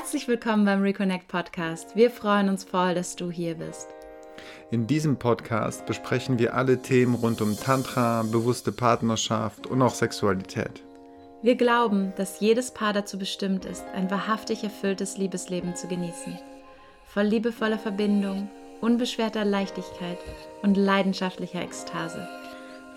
Herzlich willkommen beim Reconnect Podcast. Wir freuen uns voll, dass du hier bist. In diesem Podcast besprechen wir alle Themen rund um Tantra, bewusste Partnerschaft und auch Sexualität. Wir glauben, dass jedes Paar dazu bestimmt ist, ein wahrhaftig erfülltes Liebesleben zu genießen. Voll liebevoller Verbindung, unbeschwerter Leichtigkeit und leidenschaftlicher Ekstase.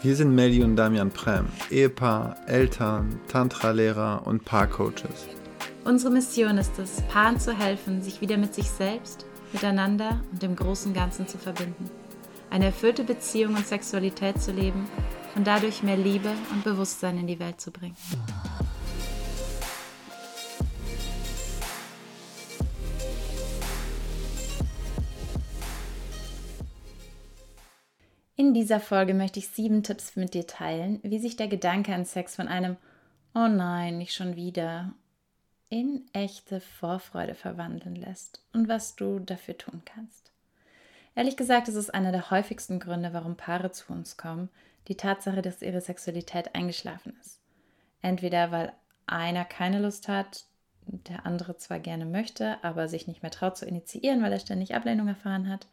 Wir sind Melly und Damian Prem, Ehepaar, Eltern, Tantra-Lehrer und Paarcoaches. Unsere Mission ist es, Paaren zu helfen, sich wieder mit sich selbst, miteinander und dem großen Ganzen zu verbinden. Eine erfüllte Beziehung und Sexualität zu leben und dadurch mehr Liebe und Bewusstsein in die Welt zu bringen. In dieser Folge möchte ich sieben Tipps mit dir teilen, wie sich der Gedanke an Sex von einem Oh nein, nicht schon wieder in echte Vorfreude verwandeln lässt und was du dafür tun kannst. Ehrlich gesagt ist es einer der häufigsten Gründe, warum Paare zu uns kommen, die Tatsache, dass ihre Sexualität eingeschlafen ist. Entweder weil einer keine Lust hat, der andere zwar gerne möchte, aber sich nicht mehr traut zu initiieren, weil er ständig Ablehnung erfahren hat,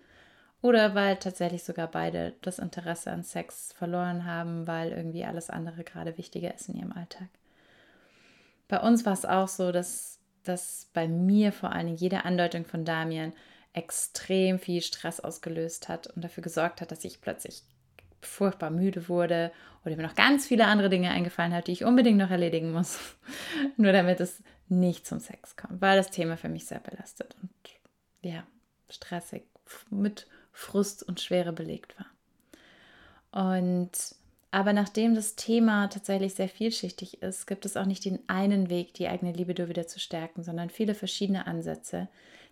oder weil tatsächlich sogar beide das Interesse an Sex verloren haben, weil irgendwie alles andere gerade wichtiger ist in ihrem Alltag. Bei uns war es auch so, dass, dass bei mir vor Dingen jede Andeutung von Damian extrem viel Stress ausgelöst hat und dafür gesorgt hat, dass ich plötzlich furchtbar müde wurde oder mir noch ganz viele andere Dinge eingefallen hat, die ich unbedingt noch erledigen muss, nur damit es nicht zum Sex kommt, weil das Thema für mich sehr belastet und ja, stressig, mit Frust und Schwere belegt war. Und aber nachdem das Thema tatsächlich sehr vielschichtig ist, gibt es auch nicht den einen Weg, die eigene Libido wieder zu stärken, sondern viele verschiedene Ansätze,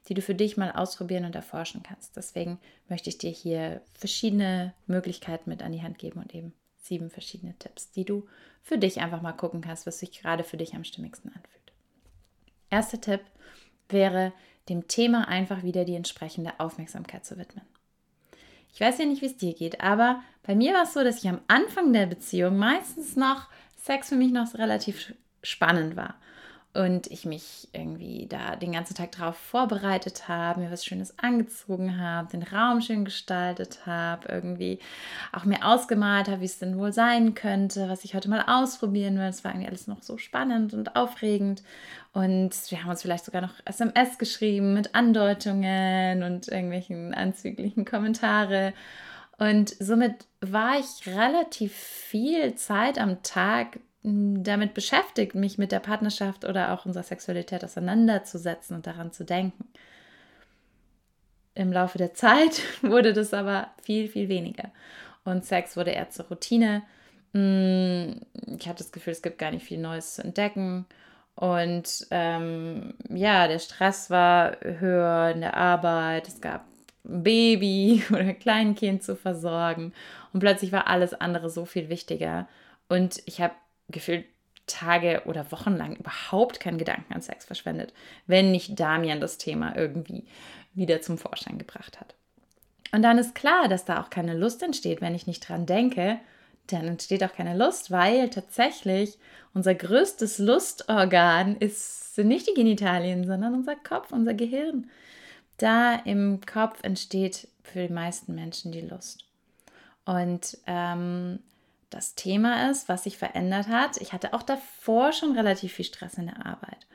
die du für dich mal ausprobieren und erforschen kannst. Deswegen möchte ich dir hier verschiedene Möglichkeiten mit an die Hand geben und eben sieben verschiedene Tipps, die du für dich einfach mal gucken kannst, was sich gerade für dich am stimmigsten anfühlt. Erster Tipp wäre, dem Thema einfach wieder die entsprechende Aufmerksamkeit zu widmen. Ich weiß ja nicht, wie es dir geht, aber bei mir war es so, dass ich am Anfang der Beziehung meistens noch Sex für mich noch relativ spannend war und ich mich irgendwie da den ganzen Tag darauf vorbereitet habe, mir was Schönes angezogen habe, den Raum schön gestaltet habe, irgendwie auch mir ausgemalt habe, wie es denn wohl sein könnte, was ich heute mal ausprobieren will. Es war irgendwie alles noch so spannend und aufregend. Und wir haben uns vielleicht sogar noch SMS geschrieben mit Andeutungen und irgendwelchen anzüglichen Kommentare. Und somit war ich relativ viel Zeit am Tag damit beschäftigt, mich mit der Partnerschaft oder auch unserer Sexualität auseinanderzusetzen und daran zu denken. Im Laufe der Zeit wurde das aber viel, viel weniger. Und Sex wurde eher zur Routine. Ich hatte das Gefühl, es gibt gar nicht viel Neues zu entdecken. Und ähm, ja, der Stress war höher in der Arbeit. Es gab ein Baby oder ein Kleinkind zu versorgen. Und plötzlich war alles andere so viel wichtiger. Und ich habe gefühlt Tage oder Wochen lang überhaupt keinen Gedanken an Sex verschwendet, wenn nicht Damian das Thema irgendwie wieder zum Vorschein gebracht hat. Und dann ist klar, dass da auch keine Lust entsteht, wenn ich nicht dran denke. Dann entsteht auch keine Lust, weil tatsächlich unser größtes Lustorgan ist, sind nicht die Genitalien, sondern unser Kopf, unser Gehirn. Da im Kopf entsteht für die meisten Menschen die Lust. Und ähm, das Thema ist, was sich verändert hat. Ich hatte auch davor schon relativ viel Stress in der Arbeit.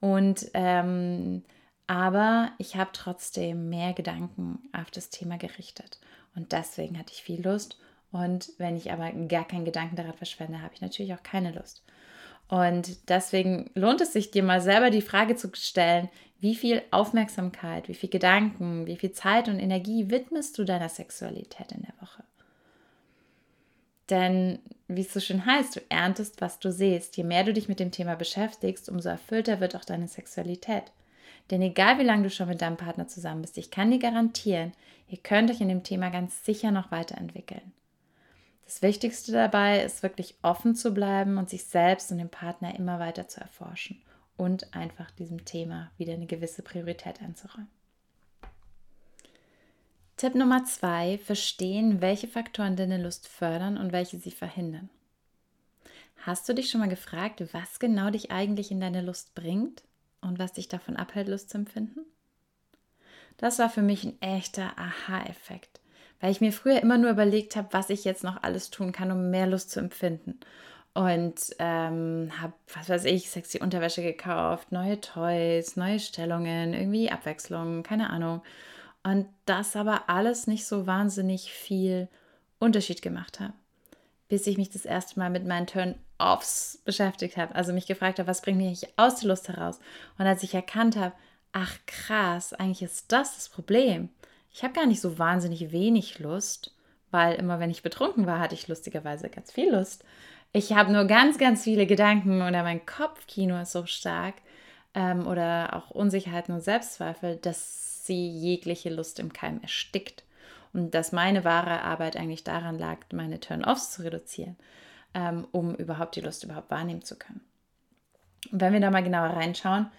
Und ähm, aber ich habe trotzdem mehr Gedanken auf das Thema gerichtet. Und deswegen hatte ich viel Lust. Und wenn ich aber gar keinen Gedanken daran verschwende, habe ich natürlich auch keine Lust. Und deswegen lohnt es sich, dir mal selber die Frage zu stellen, wie viel Aufmerksamkeit, wie viel Gedanken, wie viel Zeit und Energie widmest du deiner Sexualität in der Woche? Denn, wie es so schön heißt, du erntest, was du siehst. Je mehr du dich mit dem Thema beschäftigst, umso erfüllter wird auch deine Sexualität. Denn egal wie lange du schon mit deinem Partner zusammen bist, ich kann dir garantieren, ihr könnt euch in dem Thema ganz sicher noch weiterentwickeln. Das Wichtigste dabei ist wirklich offen zu bleiben und sich selbst und den Partner immer weiter zu erforschen und einfach diesem Thema wieder eine gewisse Priorität einzuräumen. Tipp Nummer zwei: Verstehen, welche Faktoren deine Lust fördern und welche sie verhindern. Hast du dich schon mal gefragt, was genau dich eigentlich in deine Lust bringt? und was dich davon abhält, Lust zu empfinden? Das war für mich ein echter Aha-Effekt, weil ich mir früher immer nur überlegt habe, was ich jetzt noch alles tun kann, um mehr Lust zu empfinden. Und ähm, habe, was weiß ich, sexy Unterwäsche gekauft, neue Toys, neue Stellungen, irgendwie Abwechslung, keine Ahnung. Und das aber alles nicht so wahnsinnig viel Unterschied gemacht hat bis ich mich das erste Mal mit meinen Turn-Offs beschäftigt habe. Also mich gefragt habe, was bringt mich aus der Lust heraus? Und als ich erkannt habe, ach krass, eigentlich ist das das Problem. Ich habe gar nicht so wahnsinnig wenig Lust, weil immer wenn ich betrunken war, hatte ich lustigerweise ganz viel Lust. Ich habe nur ganz, ganz viele Gedanken oder mein Kopfkino ist so stark ähm, oder auch Unsicherheiten und Selbstzweifel, dass sie jegliche Lust im Keim erstickt. Und dass meine wahre Arbeit eigentlich daran lag, meine Turn-offs zu reduzieren, ähm, um überhaupt die Lust überhaupt wahrnehmen zu können. Und wenn wir da mal genauer reinschauen,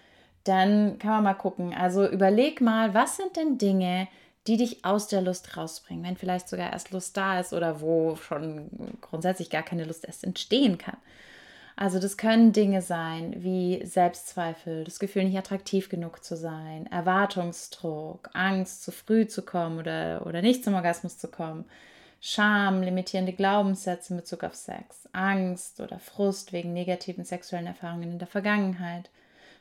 dann kann man mal gucken. Also überleg mal, was sind denn Dinge, die dich aus der Lust rausbringen, wenn vielleicht sogar erst Lust da ist oder wo schon grundsätzlich gar keine Lust erst entstehen kann. Also das können Dinge sein wie Selbstzweifel, das Gefühl, nicht attraktiv genug zu sein, Erwartungsdruck, Angst, zu früh zu kommen oder, oder nicht zum Orgasmus zu kommen, Scham, limitierende Glaubenssätze in Bezug auf Sex, Angst oder Frust wegen negativen sexuellen Erfahrungen in der Vergangenheit,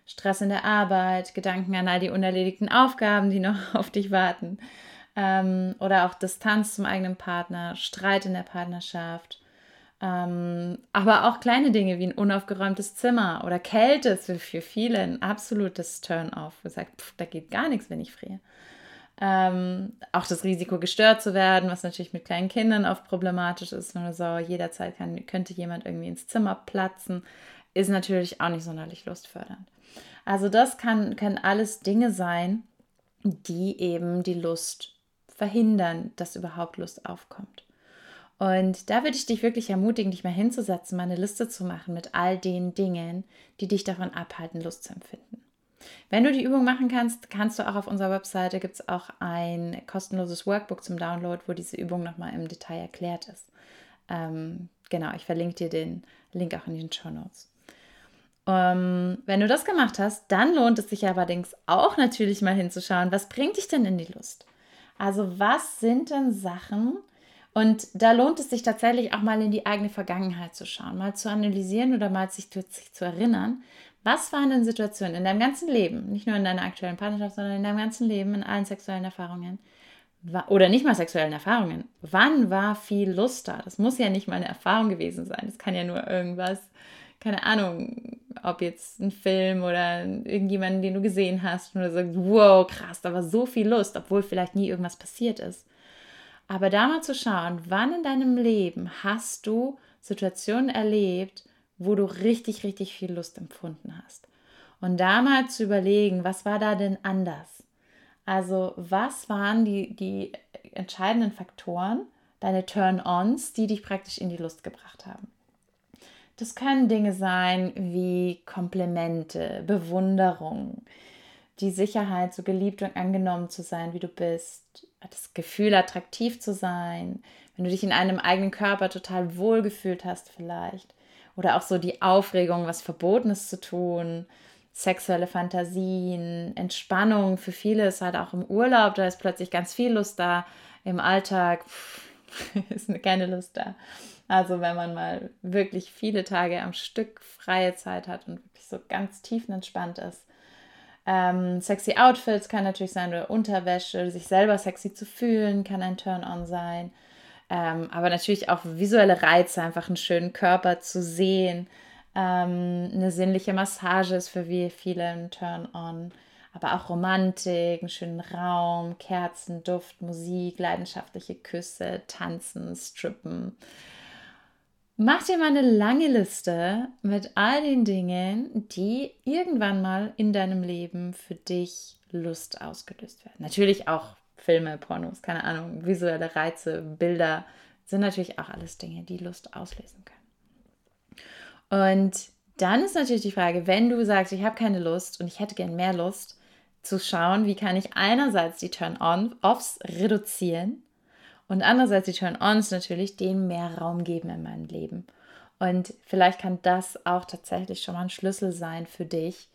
Stress in der Arbeit, Gedanken an all die unerledigten Aufgaben, die noch auf dich warten, ähm, oder auch Distanz zum eigenen Partner, Streit in der Partnerschaft, ähm, aber auch kleine Dinge wie ein unaufgeräumtes Zimmer oder Kälte ist für viele ein absolutes Turn-off. Gesagt, pff, da geht gar nichts, wenn ich friere. Ähm, auch das Risiko, gestört zu werden, was natürlich mit kleinen Kindern oft problematisch ist, wenn du so jederzeit kann, könnte jemand irgendwie ins Zimmer platzen, ist natürlich auch nicht sonderlich lustfördernd. Also das kann, können alles Dinge sein, die eben die Lust verhindern, dass überhaupt Lust aufkommt. Und da würde ich dich wirklich ermutigen, dich mal hinzusetzen, mal eine Liste zu machen mit all den Dingen, die dich davon abhalten, Lust zu empfinden. Wenn du die Übung machen kannst, kannst du auch auf unserer Webseite gibt es auch ein kostenloses Workbook zum Download, wo diese Übung nochmal im Detail erklärt ist. Ähm, genau, ich verlinke dir den Link auch in den Show Notes. Ähm, wenn du das gemacht hast, dann lohnt es sich allerdings auch natürlich mal hinzuschauen, was bringt dich denn in die Lust? Also was sind denn Sachen, und da lohnt es sich tatsächlich auch mal in die eigene Vergangenheit zu schauen, mal zu analysieren oder mal sich, sich zu erinnern, was waren denn Situationen in deinem ganzen Leben, nicht nur in deiner aktuellen Partnerschaft, sondern in deinem ganzen Leben, in allen sexuellen Erfahrungen, oder nicht mal sexuellen Erfahrungen. Wann war viel Lust da? Das muss ja nicht mal eine Erfahrung gewesen sein. Das kann ja nur irgendwas, keine Ahnung, ob jetzt ein Film oder irgendjemanden, den du gesehen hast und du sagst, wow, krass, da war so viel Lust, obwohl vielleicht nie irgendwas passiert ist. Aber da mal zu schauen, wann in deinem Leben hast du Situationen erlebt, wo du richtig, richtig viel Lust empfunden hast. Und da mal zu überlegen, was war da denn anders? Also was waren die, die entscheidenden Faktoren, deine Turn-ons, die dich praktisch in die Lust gebracht haben? Das können Dinge sein wie Komplimente, Bewunderung, die Sicherheit, so geliebt und angenommen zu sein, wie du bist, das Gefühl, attraktiv zu sein, wenn du dich in einem eigenen Körper total wohl gefühlt hast vielleicht. Oder auch so die Aufregung, was Verbotenes zu tun, sexuelle Fantasien, Entspannung. Für viele ist halt auch im Urlaub, da ist plötzlich ganz viel Lust da. Im Alltag pff, ist keine Lust da. Also wenn man mal wirklich viele Tage am Stück freie Zeit hat und wirklich so ganz tiefenentspannt ist, ähm, sexy Outfits kann natürlich sein oder Unterwäsche, sich selber sexy zu fühlen, kann ein Turn-on sein. Ähm, aber natürlich auch visuelle Reize, einfach einen schönen Körper zu sehen. Ähm, eine sinnliche Massage ist für viele ein Turn-on. Aber auch Romantik, einen schönen Raum, Kerzen, Duft, Musik, leidenschaftliche Küsse, Tanzen, Strippen. Mach dir mal eine lange Liste mit all den Dingen, die irgendwann mal in deinem Leben für dich Lust ausgelöst werden. Natürlich auch Filme, Pornos, keine Ahnung, visuelle Reize, Bilder sind natürlich auch alles Dinge, die Lust auslösen können. Und dann ist natürlich die Frage, wenn du sagst, ich habe keine Lust und ich hätte gern mehr Lust, zu schauen, wie kann ich einerseits die Turn-offs reduzieren und andererseits die Turn-ons natürlich, denen mehr Raum geben in meinem Leben. Und vielleicht kann das auch tatsächlich schon mal ein Schlüssel sein für dich,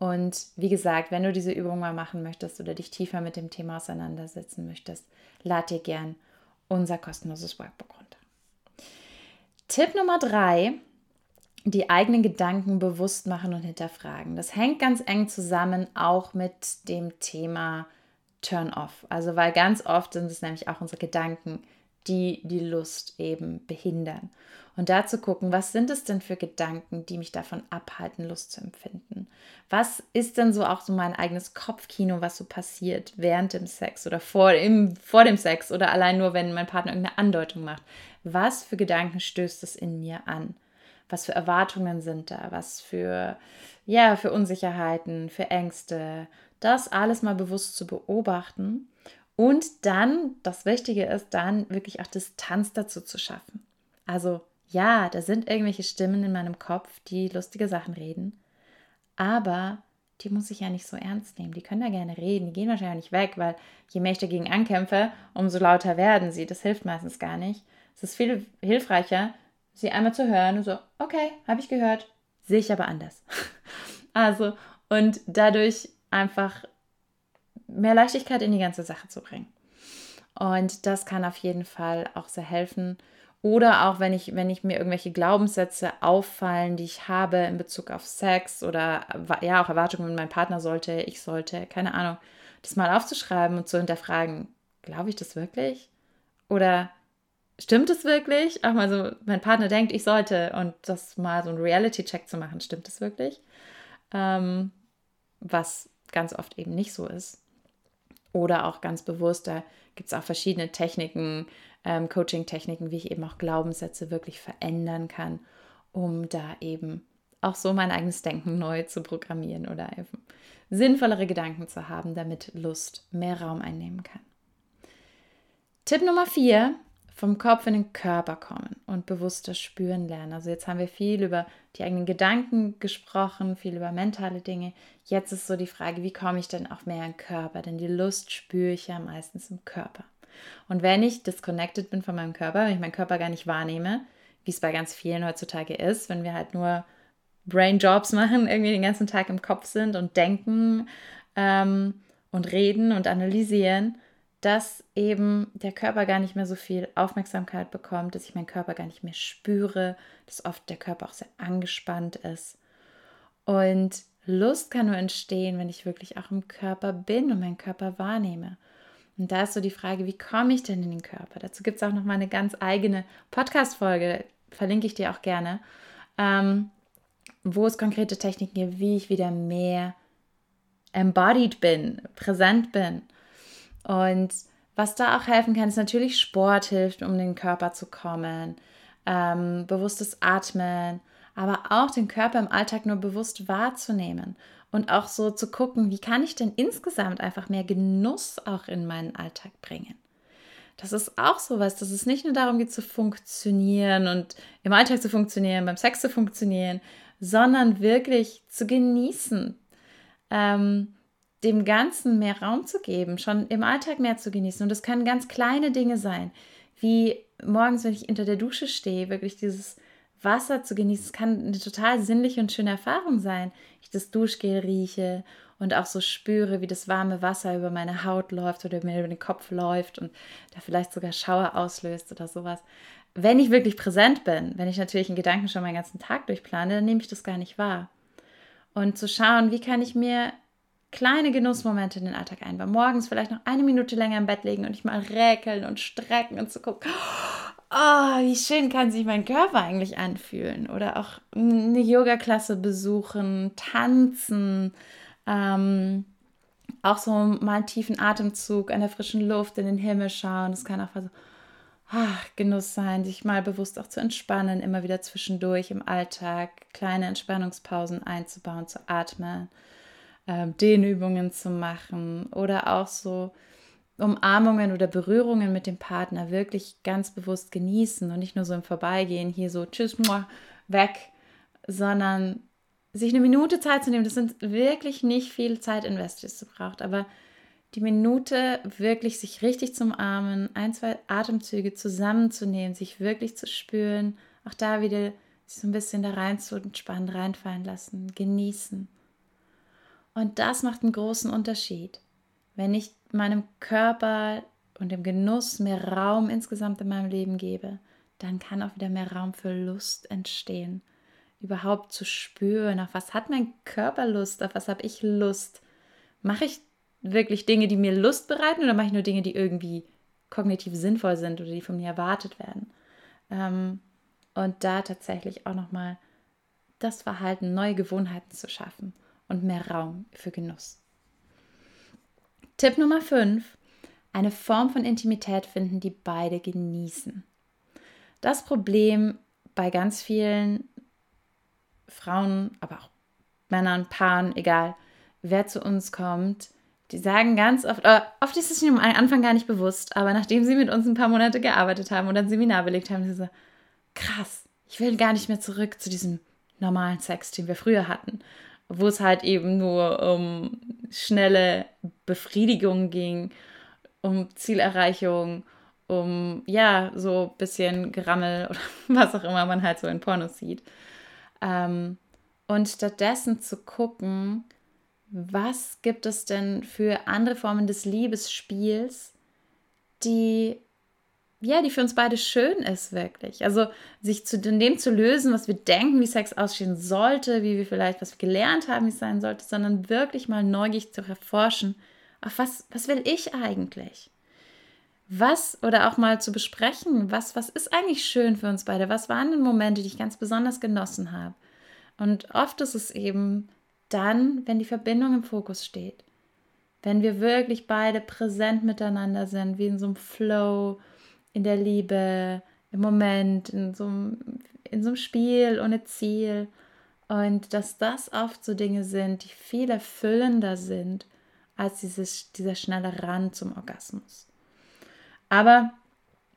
Und wie gesagt, wenn du diese Übung mal machen möchtest oder dich tiefer mit dem Thema auseinandersetzen möchtest, lad dir gern unser kostenloses Workbook runter. Tipp Nummer drei, die eigenen Gedanken bewusst machen und hinterfragen. Das hängt ganz eng zusammen auch mit dem Thema Turn-off. Also weil ganz oft sind es nämlich auch unsere Gedanken, die die Lust eben behindern. Und da zu gucken, was sind es denn für Gedanken, die mich davon abhalten, Lust zu empfinden? Was ist denn so auch so mein eigenes Kopfkino, was so passiert während dem Sex oder vor, im, vor dem Sex oder allein nur, wenn mein Partner irgendeine Andeutung macht? Was für Gedanken stößt es in mir an? Was für Erwartungen sind da? Was für, ja, für Unsicherheiten, für Ängste? Das alles mal bewusst zu beobachten und dann, das Wichtige ist, dann wirklich auch Distanz dazu zu schaffen. Also ja, da sind irgendwelche Stimmen in meinem Kopf, die lustige Sachen reden, aber die muss ich ja nicht so ernst nehmen. Die können da gerne reden, die gehen wahrscheinlich nicht weg, weil je mehr ich dagegen ankämpfe, umso lauter werden sie. Das hilft meistens gar nicht. Es ist viel hilfreicher, sie einmal zu hören und so, okay, habe ich gehört, sehe ich aber anders. also, und dadurch einfach mehr Leichtigkeit in die ganze Sache zu bringen. Und das kann auf jeden Fall auch sehr helfen. Oder auch wenn ich, wenn ich mir irgendwelche Glaubenssätze auffallen, die ich habe in Bezug auf Sex oder ja, auch Erwartungen mit meinem Partner sollte, ich sollte, keine Ahnung, das mal aufzuschreiben und zu hinterfragen, glaube ich das wirklich? Oder stimmt es wirklich? Auch mal so, mein Partner denkt, ich sollte und das mal so ein Reality-Check zu machen, stimmt es wirklich? Ähm, was ganz oft eben nicht so ist. Oder auch ganz bewusst, da gibt es auch verschiedene Techniken, ähm, Coaching-Techniken, wie ich eben auch Glaubenssätze wirklich verändern kann, um da eben auch so mein eigenes Denken neu zu programmieren oder eben sinnvollere Gedanken zu haben, damit Lust mehr Raum einnehmen kann. Tipp Nummer vier vom Kopf in den Körper kommen und bewusster spüren lernen. Also jetzt haben wir viel über die eigenen Gedanken gesprochen, viel über mentale Dinge. Jetzt ist so die Frage, wie komme ich denn auch mehr in den Körper? Denn die Lust spüre ich ja meistens im Körper. Und wenn ich disconnected bin von meinem Körper, wenn ich meinen Körper gar nicht wahrnehme, wie es bei ganz vielen heutzutage ist, wenn wir halt nur Brain Jobs machen, irgendwie den ganzen Tag im Kopf sind und denken ähm, und reden und analysieren, dass eben der Körper gar nicht mehr so viel Aufmerksamkeit bekommt, dass ich meinen Körper gar nicht mehr spüre, dass oft der Körper auch sehr angespannt ist. Und Lust kann nur entstehen, wenn ich wirklich auch im Körper bin und meinen Körper wahrnehme. Und da ist so die Frage, wie komme ich denn in den Körper? Dazu gibt es auch noch mal eine ganz eigene Podcast-Folge, verlinke ich dir auch gerne, ähm, wo es konkrete Techniken gibt, wie ich wieder mehr embodied bin, präsent bin und was da auch helfen kann, ist natürlich Sport hilft, um in den Körper zu kommen, ähm, bewusstes Atmen, aber auch den Körper im Alltag nur bewusst wahrzunehmen und auch so zu gucken, wie kann ich denn insgesamt einfach mehr Genuss auch in meinen Alltag bringen. Das ist auch sowas, dass es nicht nur darum geht zu funktionieren und im Alltag zu funktionieren, beim Sex zu funktionieren, sondern wirklich zu genießen. Ähm, dem Ganzen mehr Raum zu geben, schon im Alltag mehr zu genießen. Und das können ganz kleine Dinge sein, wie morgens, wenn ich unter der Dusche stehe, wirklich dieses Wasser zu genießen. Es kann eine total sinnliche und schöne Erfahrung sein. Ich das Duschgel rieche und auch so spüre, wie das warme Wasser über meine Haut läuft oder mir über den Kopf läuft und da vielleicht sogar Schauer auslöst oder sowas. Wenn ich wirklich präsent bin, wenn ich natürlich in Gedanken schon meinen ganzen Tag durchplane, dann nehme ich das gar nicht wahr. Und zu schauen, wie kann ich mir kleine Genussmomente in den Alltag einbauen. Morgens vielleicht noch eine Minute länger im Bett legen und ich mal räkeln und strecken und zu gucken, oh, wie schön kann sich mein Körper eigentlich anfühlen. Oder auch eine Yoga-Klasse besuchen, tanzen, ähm, auch so mal einen tiefen Atemzug an der frischen Luft in den Himmel schauen. Das kann auch so ach, Genuss sein, sich mal bewusst auch zu entspannen, immer wieder zwischendurch im Alltag kleine Entspannungspausen einzubauen, zu atmen ähm, Dehnübungen zu machen oder auch so Umarmungen oder Berührungen mit dem Partner wirklich ganz bewusst genießen und nicht nur so im Vorbeigehen hier so tschüss, muah, weg, sondern sich eine Minute Zeit zu nehmen. Das sind wirklich nicht viel Zeit invest, die es braucht, aber die Minute wirklich sich richtig zum Armen, ein, zwei Atemzüge zusammenzunehmen, sich wirklich zu spüren, auch da wieder so ein bisschen da rein zu entspannen, reinfallen lassen, genießen. Und das macht einen großen Unterschied. Wenn ich meinem Körper und dem Genuss mehr Raum insgesamt in meinem Leben gebe, dann kann auch wieder mehr Raum für Lust entstehen. Überhaupt zu spüren, auf was hat mein Körper Lust, auf was habe ich Lust. Mache ich wirklich Dinge, die mir Lust bereiten oder mache ich nur Dinge, die irgendwie kognitiv sinnvoll sind oder die von mir erwartet werden? Ähm, und da tatsächlich auch nochmal das Verhalten, neue Gewohnheiten zu schaffen und mehr Raum für Genuss. Tipp Nummer 5. Eine Form von Intimität finden, die beide genießen. Das Problem bei ganz vielen Frauen, aber auch Männern, Paaren, egal, wer zu uns kommt, die sagen ganz oft, äh, oft ist es ihnen am Anfang gar nicht bewusst, aber nachdem sie mit uns ein paar Monate gearbeitet haben oder ein Seminar belegt haben, sie so, krass, ich will gar nicht mehr zurück zu diesem normalen Sex, den wir früher hatten, wo es halt eben nur um schnelle Befriedigung ging, um Zielerreichung, um ja, so ein bisschen Gerammel oder was auch immer man halt so in Pornos sieht. Ähm, und stattdessen zu gucken, was gibt es denn für andere Formen des Liebesspiels, die ja, die für uns beide schön ist, wirklich. Also sich zu dem zu lösen, was wir denken, wie Sex aussehen sollte, wie wir vielleicht, was wir gelernt haben, wie es sein sollte, sondern wirklich mal neugierig zu erforschen, auf was, was will ich eigentlich? Was, oder auch mal zu besprechen, was, was ist eigentlich schön für uns beide? Was waren denn Momente, die ich ganz besonders genossen habe? Und oft ist es eben dann, wenn die Verbindung im Fokus steht. Wenn wir wirklich beide präsent miteinander sind, wie in so einem Flow, in der Liebe, im Moment, in so einem, in so einem Spiel ohne Ziel. Und dass das oft so Dinge sind, die viel erfüllender sind als dieses, dieser schnelle Rand zum Orgasmus. Aber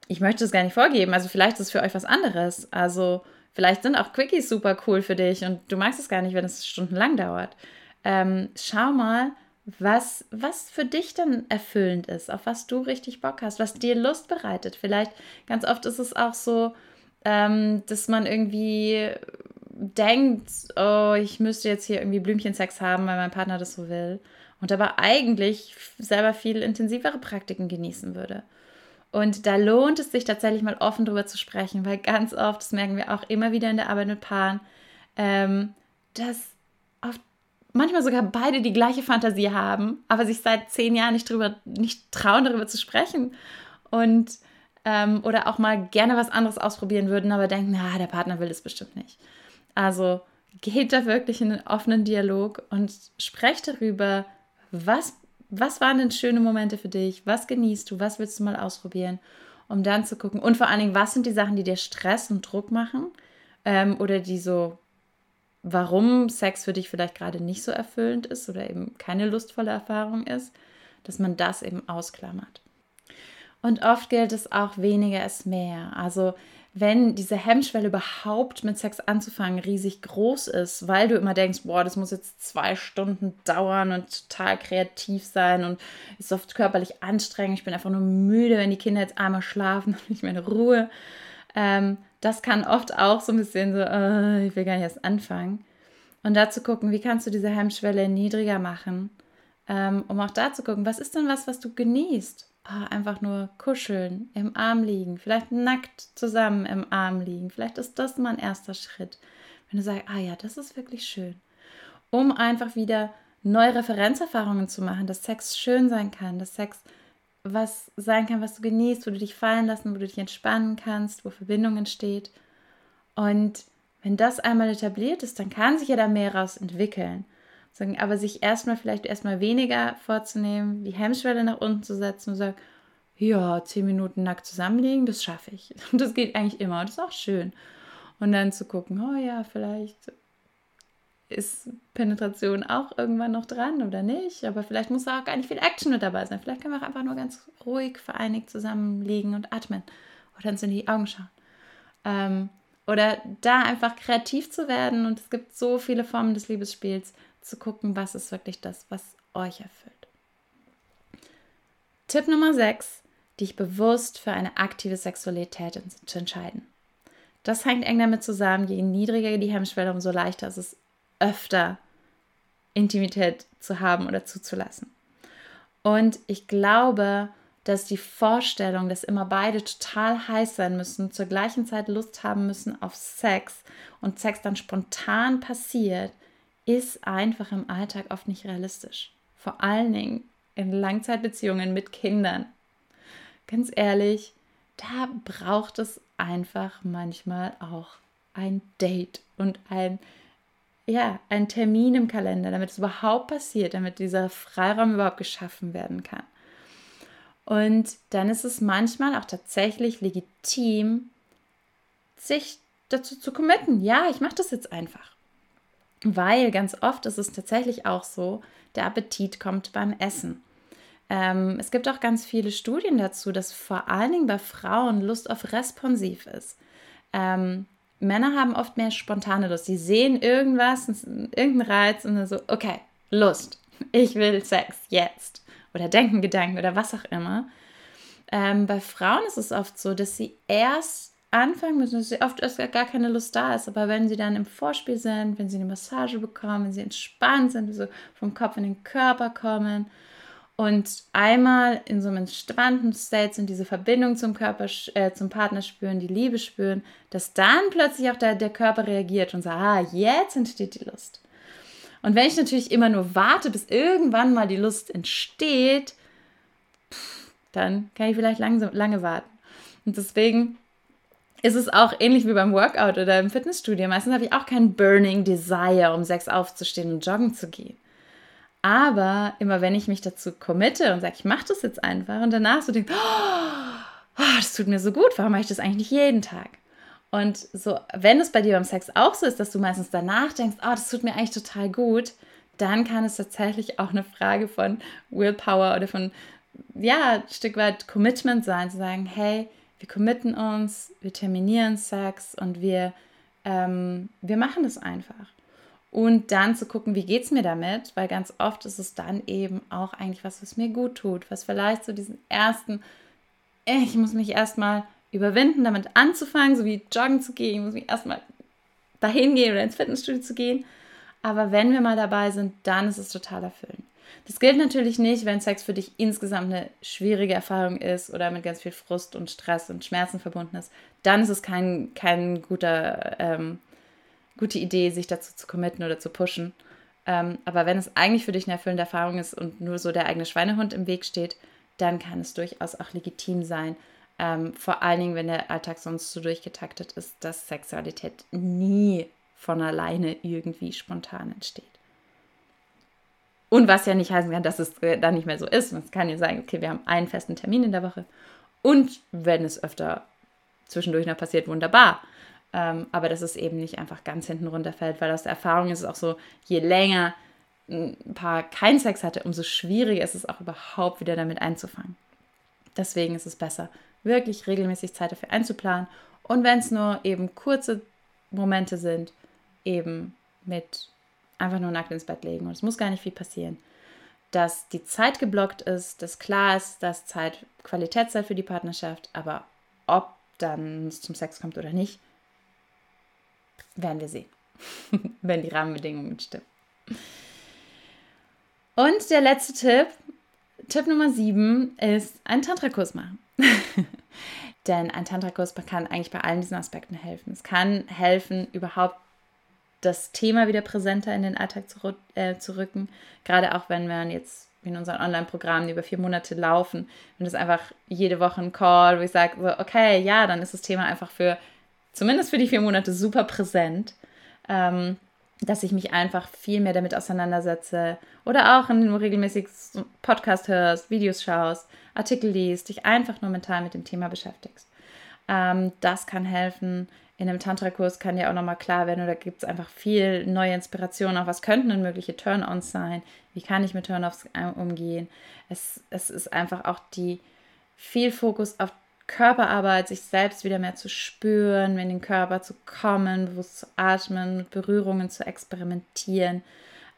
ich möchte es gar nicht vorgeben. Also vielleicht ist es für euch was anderes. Also Vielleicht sind auch Quickies super cool für dich und du magst es gar nicht, wenn es stundenlang dauert. Ähm, schau mal, was, was für dich dann erfüllend ist, auf was du richtig Bock hast, was dir Lust bereitet. Vielleicht ganz oft ist es auch so, ähm, dass man irgendwie denkt, oh, ich müsste jetzt hier irgendwie Blümchensex haben, weil mein Partner das so will. Und aber eigentlich selber viel intensivere Praktiken genießen würde. Und da lohnt es sich tatsächlich mal offen drüber zu sprechen, weil ganz oft, das merken wir auch immer wieder in der Arbeit mit Paaren, ähm, dass oft manchmal sogar beide die gleiche Fantasie haben, aber sich seit zehn Jahren nicht drüber, nicht trauen, darüber zu sprechen. Und ähm, oder auch mal gerne was anderes ausprobieren würden, aber denken, na, der Partner will es bestimmt nicht. Also geht da wirklich in einen offenen Dialog und sprecht darüber, was was waren denn schöne Momente für dich? Was genießt du? Was willst du mal ausprobieren? Um dann zu gucken. Und vor allen Dingen, was sind die Sachen, die dir Stress und Druck machen? Ähm, oder die so, warum Sex für dich vielleicht gerade nicht so erfüllend ist oder eben keine lustvolle Erfahrung ist, dass man das eben ausklammert. Und oft gilt es auch, weniger ist mehr. Also wenn diese Hemmschwelle überhaupt mit Sex anzufangen riesig groß ist, weil du immer denkst, boah, das muss jetzt zwei Stunden dauern und total kreativ sein und ist oft körperlich anstrengend, ich bin einfach nur müde, wenn die Kinder jetzt einmal schlafen, dann nicht mehr in Ruhe. Ähm, das kann oft auch so ein bisschen so, äh, ich will gar nicht erst anfangen. Und da zu gucken, wie kannst du diese Hemmschwelle niedriger machen, ähm, um auch da zu gucken, was ist denn was, was du genießt? oh, einfach nur kuscheln, im Arm liegen, vielleicht nackt zusammen im Arm liegen. Vielleicht ist das mal ein erster Schritt. Wenn du sagst, ah ja, das ist wirklich schön. Um einfach wieder neue Referenzerfahrungen zu machen, dass Sex schön sein kann, dass Sex was sein kann, was du genießt, wo du dich fallen lassen, wo du dich entspannen kannst, wo Verbindung entsteht. Und wenn das einmal etabliert ist, dann kann sich ja da mehr raus entwickeln. Aber sich erstmal vielleicht erstmal weniger vorzunehmen, die Hemmschwelle nach unten zu setzen und sagen, ja, zehn Minuten nackt zusammenlegen, das schaffe ich. Und das geht eigentlich immer und das ist auch schön. Und dann zu gucken, oh ja, vielleicht ist Penetration auch irgendwann noch dran oder nicht, aber vielleicht muss da auch gar nicht viel Action mit dabei sein. Vielleicht können wir auch einfach nur ganz ruhig vereinigt zusammenliegen und atmen oder uns in die Augen schauen. Ähm, oder da einfach kreativ zu werden und es gibt so viele Formen des Liebesspiels zu gucken, was ist wirklich das, was euch erfüllt. Tipp Nummer 6, dich bewusst für eine aktive Sexualität zu entscheiden. Das hängt eng damit zusammen, je niedriger die Hemmschwelle, umso leichter ist es öfter Intimität zu haben oder zuzulassen. Und ich glaube, dass die Vorstellung, dass immer beide total heiß sein müssen, zur gleichen Zeit Lust haben müssen auf Sex und Sex dann spontan passiert, ist einfach im Alltag oft nicht realistisch. Vor allen Dingen in Langzeitbeziehungen mit Kindern. Ganz ehrlich, da braucht es einfach manchmal auch ein Date und ein ja, ein Termin im Kalender, damit es überhaupt passiert, damit dieser Freiraum überhaupt geschaffen werden kann. Und dann ist es manchmal auch tatsächlich legitim, sich dazu zu committen. Ja, ich mache das jetzt einfach. Weil ganz oft ist es tatsächlich auch so, der Appetit kommt beim Essen. Ähm, es gibt auch ganz viele Studien dazu, dass vor allen Dingen bei Frauen Lust auf responsiv ist. Ähm, Männer haben oft mehr spontane Lust. Sie sehen irgendwas, irgendeinen Reiz und dann so, okay, Lust. Ich will Sex jetzt. Oder denken Gedanken oder was auch immer. Ähm, bei Frauen ist es oft so, dass sie erst anfangen müssen, dass sie oft erst gar keine Lust da ist. Aber wenn sie dann im Vorspiel sind, wenn sie eine Massage bekommen, wenn sie entspannt sind, so vom Kopf in den Körper kommen und einmal in so einem entspannten State sind, diese Verbindung zum Körper, äh, zum Partner spüren, die Liebe spüren, dass dann plötzlich auch der, der Körper reagiert und sagt, ah, jetzt entsteht die Lust. Und wenn ich natürlich immer nur warte, bis irgendwann mal die Lust entsteht, dann kann ich vielleicht lange, lange warten. Und deswegen ist es auch ähnlich wie beim Workout oder im Fitnessstudio. Meistens habe ich auch keinen Burning Desire, um sechs aufzustehen und joggen zu gehen. Aber immer wenn ich mich dazu committe und sage, ich mache das jetzt einfach und danach so denke, oh, das tut mir so gut, warum mache ich das eigentlich nicht jeden Tag? Und so, wenn es bei dir beim Sex auch so ist, dass du meistens danach denkst, oh, das tut mir eigentlich total gut, dann kann es tatsächlich auch eine Frage von Willpower oder von, ja, ein Stück weit Commitment sein, zu sagen, hey, wir committen uns, wir terminieren Sex und wir, ähm, wir machen das einfach und dann zu gucken, wie geht es mir damit, weil ganz oft ist es dann eben auch eigentlich was, was mir gut tut, was vielleicht so diesen ersten, äh, ich muss mich erstmal überwinden, damit anzufangen, so wie joggen zu gehen, ich muss mich erstmal dahin gehen oder ins Fitnessstudio zu gehen. Aber wenn wir mal dabei sind, dann ist es total erfüllend. Das gilt natürlich nicht, wenn Sex für dich insgesamt eine schwierige Erfahrung ist oder mit ganz viel Frust und Stress und Schmerzen verbunden ist. Dann ist es kein, kein guter ähm, gute Idee, sich dazu zu committen oder zu pushen. Ähm, aber wenn es eigentlich für dich eine erfüllende Erfahrung ist und nur so der eigene Schweinehund im Weg steht, dann kann es durchaus auch legitim sein. Ähm, vor allen Dingen, wenn der Alltag sonst so durchgetaktet ist, dass Sexualität nie von alleine irgendwie spontan entsteht. Und was ja nicht heißen kann, dass es äh, dann nicht mehr so ist. Es kann ja sagen, okay, wir haben einen festen Termin in der Woche. Und wenn es öfter zwischendurch noch passiert, wunderbar. Ähm, aber dass es eben nicht einfach ganz hinten runterfällt, weil aus der Erfahrung ist es auch so, je länger ein Paar keinen Sex hatte, umso schwieriger ist es auch überhaupt wieder damit einzufangen. Deswegen ist es besser, wirklich regelmäßig Zeit dafür einzuplanen und wenn es nur eben kurze Momente sind, eben mit einfach nur nackt ins Bett legen und es muss gar nicht viel passieren. Dass die Zeit geblockt ist, dass klar ist, dass Zeit Qualitätszeit für die Partnerschaft, aber ob dann es zum Sex kommt oder nicht, werden wir sehen, wenn die Rahmenbedingungen stimmen. Und der letzte Tipp, Tipp Nummer 7, ist einen Tantra-Kurs machen. Denn ein Tantra-Kurs kann eigentlich bei allen diesen Aspekten helfen. Es kann helfen, überhaupt das Thema wieder präsenter in den Alltag zu, äh, zu rücken. Gerade auch wenn wir jetzt in unseren Online-Programmen, über vier Monate laufen, und das einfach jede Woche ein Call, wo ich sage, so, okay, ja, dann ist das Thema einfach für zumindest für die vier Monate super präsent, ähm, dass ich mich einfach viel mehr damit auseinandersetze oder auch, indem du regelmäßig Podcast hörst, Videos schaust, Artikel liest, dich einfach nur mental mit dem Thema beschäftigst. Ähm, das kann helfen. In einem Tantra-Kurs kann dir auch nochmal klar werden, oder gibt es einfach viel neue Inspiration, auch was könnten denn mögliche Turn-ons sein, wie kann ich mit Turn-offs äh, umgehen. Es, es ist einfach auch die viel Fokus auf Körperarbeit, sich selbst wieder mehr zu spüren, in den Körper zu kommen, bewusst zu atmen, mit Berührungen zu experimentieren.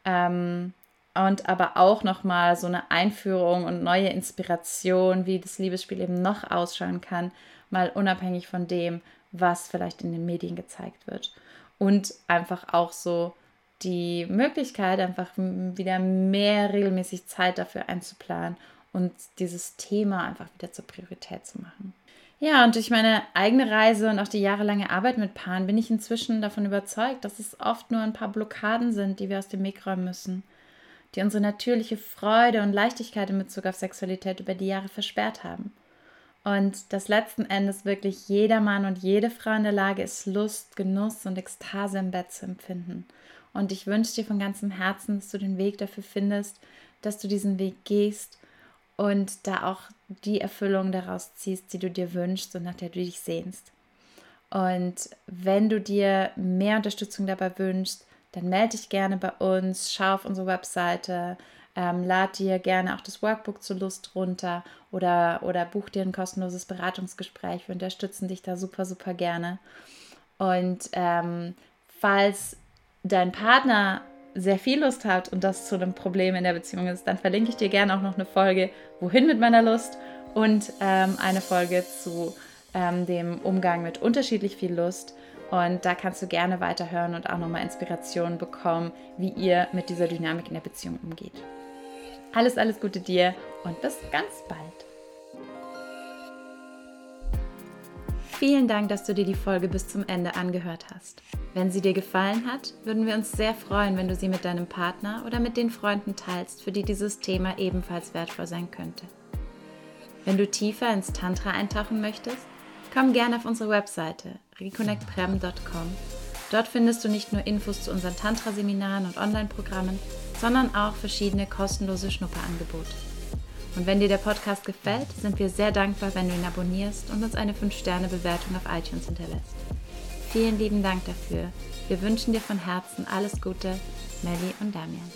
Ähm, und aber auch nochmal so eine Einführung und neue Inspiration, wie das Liebesspiel eben noch ausschauen kann, mal unabhängig von dem, was vielleicht in den Medien gezeigt wird. Und einfach auch so die Möglichkeit, einfach wieder mehr regelmäßig Zeit dafür einzuplanen und dieses Thema einfach wieder zur Priorität zu machen. Ja, und durch meine eigene Reise und auch die jahrelange Arbeit mit Paaren bin ich inzwischen davon überzeugt, dass es oft nur ein paar Blockaden sind, die wir aus dem Weg räumen müssen, die unsere natürliche Freude und Leichtigkeit in Bezug auf Sexualität über die Jahre versperrt haben. Und dass letzten Endes wirklich jeder Mann und jede Frau in der Lage ist, Lust, Genuss und Ekstase im Bett zu empfinden. Und ich wünsche dir von ganzem Herzen, dass du den Weg dafür findest, dass du diesen Weg gehst und da auch die Erfüllung daraus ziehst, die du dir wünschst und nach der du dich sehnst. Und wenn du dir mehr Unterstützung dabei wünschst, dann melde dich gerne bei uns, schau auf unsere Webseite, ähm, lad dir gerne auch das Workbook zur Lust runter oder, oder buch dir ein kostenloses Beratungsgespräch. Wir unterstützen dich da super, super gerne. Und ähm, falls dein Partner sehr viel Lust hat und das zu einem Problem in der Beziehung ist, dann verlinke ich dir gerne auch noch eine Folge Wohin mit meiner Lust und ähm, eine Folge zu ähm, dem Umgang mit unterschiedlich viel Lust. Und da kannst du gerne weiterhören und auch nochmal Inspirationen bekommen, wie ihr mit dieser Dynamik in der Beziehung umgeht. Alles, alles Gute dir und bis ganz bald. Vielen Dank, dass du dir die Folge bis zum Ende angehört hast. Wenn sie dir gefallen hat, würden wir uns sehr freuen, wenn du sie mit deinem Partner oder mit den Freunden teilst, für die dieses Thema ebenfalls wertvoll sein könnte. Wenn du tiefer ins Tantra eintauchen möchtest, komm gerne auf unsere Webseite reconnectprem.com. Dort findest du nicht nur Infos zu unseren Tantra-Seminaren und Online-Programmen, sondern auch verschiedene kostenlose Schnupperangebote. Und wenn dir der Podcast gefällt, sind wir sehr dankbar, wenn du ihn abonnierst und uns eine 5-Sterne-Bewertung auf iTunes hinterlässt. Vielen lieben Dank dafür. Wir wünschen dir von Herzen alles Gute, Melly und Damian.